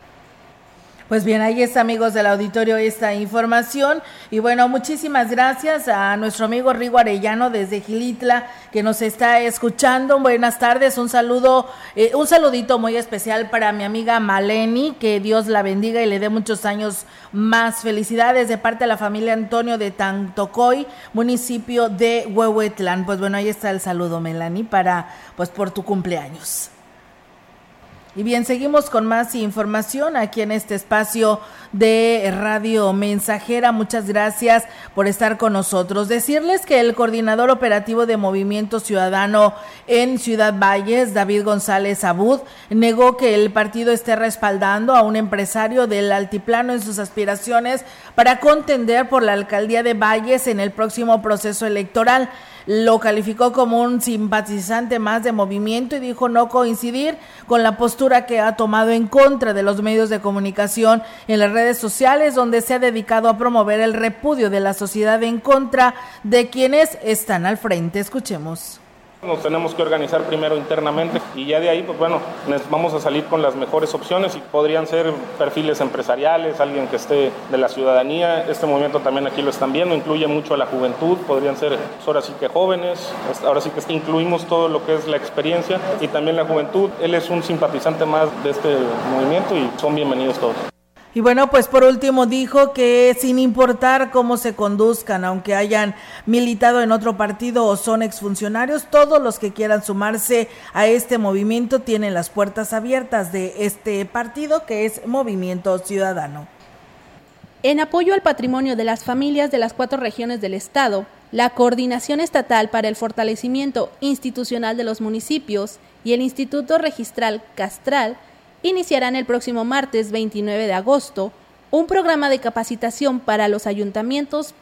Pues bien, ahí está, amigos del auditorio, esta información. Y bueno, muchísimas gracias a nuestro amigo Rigo Arellano desde Gilitla, que nos está escuchando. Buenas tardes, un saludo, eh, un saludito muy especial para mi amiga Maleni, que Dios la bendiga y le dé muchos años más. Felicidades de parte de la familia Antonio de Tantocoy, municipio de Huehuetlán. Pues bueno, ahí está el saludo, Melanie, para, pues por tu cumpleaños. Y bien, seguimos con más información aquí en este espacio de Radio Mensajera. Muchas gracias por estar con nosotros. Decirles que el coordinador operativo de Movimiento Ciudadano en Ciudad Valles, David González Abud, negó que el partido esté respaldando a un empresario del altiplano en sus aspiraciones para contender por la alcaldía de Valles en el próximo proceso electoral lo calificó como un simpatizante más de movimiento y dijo no coincidir con la postura que ha tomado en contra de los medios de comunicación en las redes sociales, donde se ha dedicado a promover el repudio de la sociedad en contra de quienes están al frente. Escuchemos. Nos tenemos que organizar primero internamente y ya de ahí, pues bueno, vamos a salir con las mejores opciones y podrían ser perfiles empresariales, alguien que esté de la ciudadanía. Este movimiento también aquí lo están viendo, incluye mucho a la juventud, podrían ser pues, ahora sí que jóvenes, ahora sí que incluimos todo lo que es la experiencia y también la juventud. Él es un simpatizante más de este movimiento y son bienvenidos todos. Y bueno, pues por último dijo que sin importar cómo se conduzcan, aunque hayan militado en otro partido o son exfuncionarios, todos los que quieran sumarse a este movimiento tienen las puertas abiertas de este partido que es Movimiento Ciudadano. En apoyo al patrimonio de las familias de las cuatro regiones del Estado, la Coordinación Estatal para el Fortalecimiento Institucional de los Municipios y el Instituto Registral Castral iniciarán el próximo martes 29 de agosto un programa de capacitación para los ayuntamientos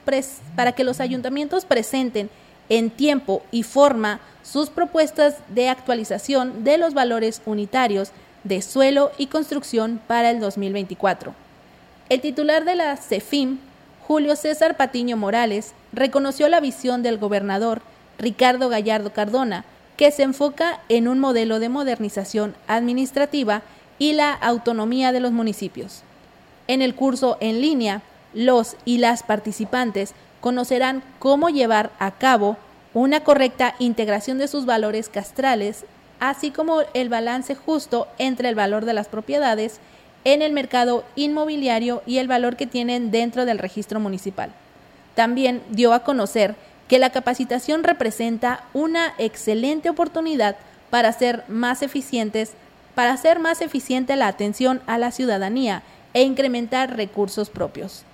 para que los ayuntamientos presenten en tiempo y forma sus propuestas de actualización de los valores unitarios de suelo y construcción para el 2024. El titular de la CEFIM, Julio César Patiño Morales, reconoció la visión del gobernador Ricardo Gallardo Cardona, que se enfoca en un modelo de modernización administrativa y la autonomía de los municipios. En el curso en línea, los y las participantes conocerán cómo llevar a cabo una correcta integración de sus valores castrales, así como el balance justo entre el valor de las propiedades en el mercado inmobiliario y el valor que tienen dentro del registro municipal. También dio a conocer que la capacitación representa una excelente oportunidad para ser más eficientes para hacer más eficiente la atención a la ciudadanía e incrementar recursos propios.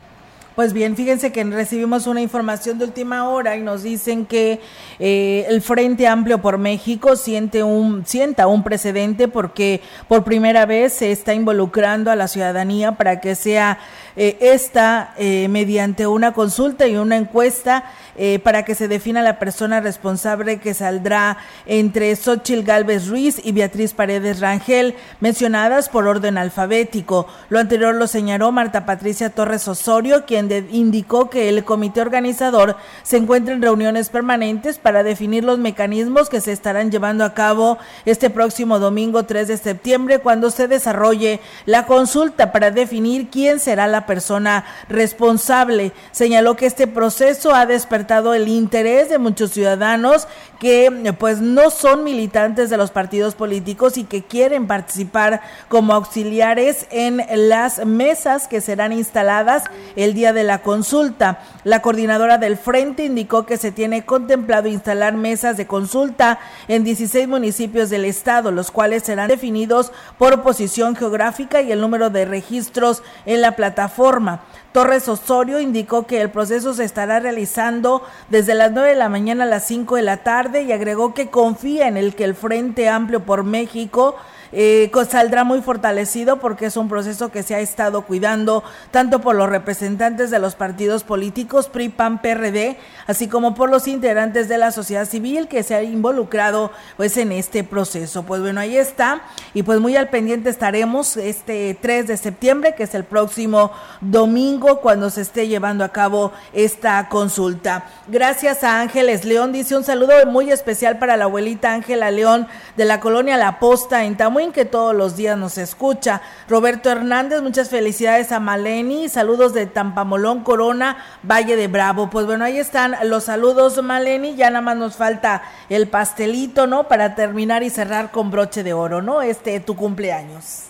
Pues bien, fíjense que recibimos una información de última hora y nos dicen que eh, el Frente Amplio por México siente un, sienta un precedente porque por primera vez se está involucrando a la ciudadanía para que sea eh, esta eh, mediante una consulta y una encuesta eh, para que se defina la persona responsable que saldrá entre Xochil Gálvez Ruiz y Beatriz Paredes Rangel, mencionadas por orden alfabético. Lo anterior lo señaló Marta Patricia Torres Osorio, quien indicó que el comité organizador se encuentra en reuniones permanentes para definir los mecanismos que se estarán llevando a cabo este próximo domingo 3 de septiembre cuando se desarrolle la consulta para definir quién será la persona responsable. Señaló que este proceso ha despertado el interés de muchos ciudadanos que pues no son militantes de los partidos políticos y que quieren participar como auxiliares en las mesas que serán instaladas el día de la consulta. La coordinadora del frente indicó que se tiene contemplado instalar mesas de consulta en 16 municipios del estado, los cuales serán definidos por posición geográfica y el número de registros en la plataforma. Torres Osorio indicó que el proceso se estará realizando desde las 9 de la mañana a las 5 de la tarde y agregó que confía en el que el Frente Amplio por México eh, saldrá muy fortalecido porque es un proceso que se ha estado cuidando tanto por los representantes de los partidos políticos PRI, PAN, PRD, así como por los integrantes de la sociedad civil que se ha involucrado pues en este proceso. Pues bueno, ahí está y pues muy al pendiente estaremos este 3 de septiembre, que es el próximo domingo cuando se esté llevando a cabo esta consulta. Gracias a Ángeles León, dice un saludo muy especial para la abuelita Ángela León de la colonia La Posta en Tamu que todos los días nos escucha. Roberto Hernández, muchas felicidades a Maleni, saludos de Tampamolón, Corona, Valle de Bravo. Pues bueno, ahí están los saludos, Maleni, ya nada más nos falta el pastelito, ¿no? Para terminar y cerrar con broche de oro, ¿no? Este, tu cumpleaños.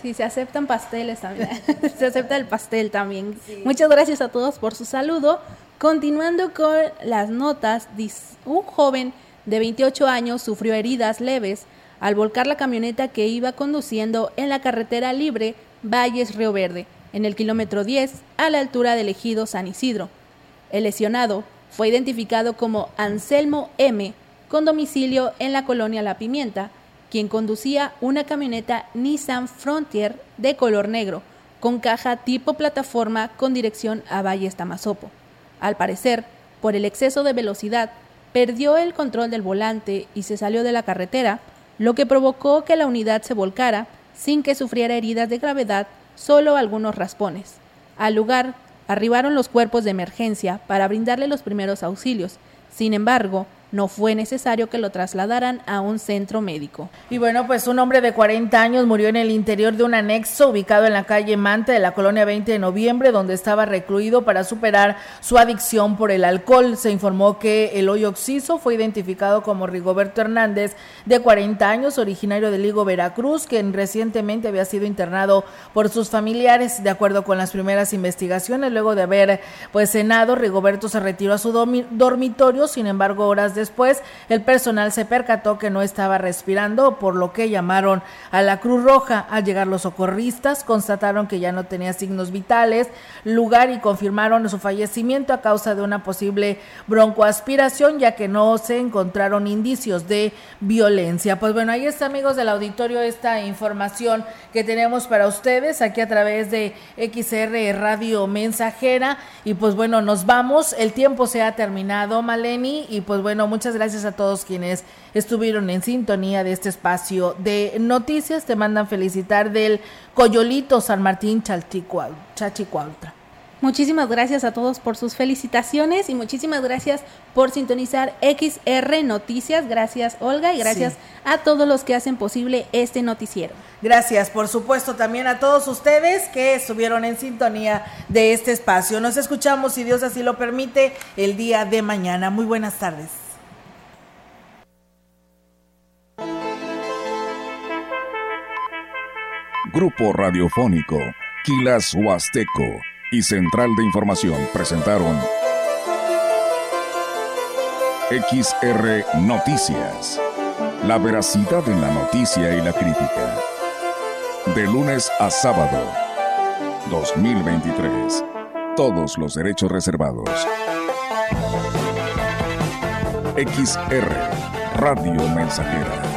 Sí, se aceptan pasteles también. se acepta el pastel también. Muchas gracias a todos por su saludo. Continuando con las notas, un joven de 28 años sufrió heridas leves al volcar la camioneta que iba conduciendo en la carretera libre Valles Río Verde, en el kilómetro 10, a la altura del ejido San Isidro. El lesionado fue identificado como Anselmo M., con domicilio en la colonia La Pimienta, quien conducía una camioneta Nissan Frontier de color negro, con caja tipo plataforma con dirección a Valles Tamazopo. Al parecer, por el exceso de velocidad, perdió el control del volante y se salió de la carretera, lo que provocó que la unidad se volcara sin que sufriera heridas de gravedad, solo algunos raspones. Al lugar arribaron los cuerpos de emergencia para brindarle los primeros auxilios. Sin embargo, no fue necesario que lo trasladaran a un centro médico. Y bueno, pues un hombre de 40 años murió en el interior de un anexo ubicado en la calle Mante de la colonia 20 de noviembre, donde estaba recluido para superar su adicción por el alcohol. Se informó que el hoyo oxiso fue identificado como Rigoberto Hernández, de 40 años, originario de Ligo, Veracruz, quien recientemente había sido internado por sus familiares. De acuerdo con las primeras investigaciones, luego de haber pues cenado, Rigoberto se retiró a su dormitorio, sin embargo, horas de después, el personal se percató que no estaba respirando, por lo que llamaron a la Cruz Roja. Al llegar los socorristas, constataron que ya no tenía signos vitales, lugar y confirmaron su fallecimiento a causa de una posible broncoaspiración, ya que no se encontraron indicios de violencia. Pues bueno, ahí está, amigos del auditorio, esta información que tenemos para ustedes aquí a través de XR Radio Mensajera. Y pues bueno, nos vamos. El tiempo se ha terminado, Maleni. Y pues bueno, muchas gracias a todos quienes estuvieron en sintonía de este espacio de noticias. Te mandan felicitar del Coyolito San Martín Chachicuautra. Muchísimas gracias a todos por sus felicitaciones y muchísimas gracias por sintonizar XR Noticias. Gracias Olga y gracias a todos los que hacen posible este noticiero. Gracias, por supuesto, también a todos ustedes que estuvieron en sintonía de este espacio. Nos escuchamos, si Dios así lo permite, el día de mañana. Muy buenas tardes. Grupo Radiofónico, Quilas Huasteco y Central de Información presentaron XR Noticias. La veracidad en la noticia y la crítica. De lunes a sábado, 2023. Todos los derechos reservados. XR Radio Mensajera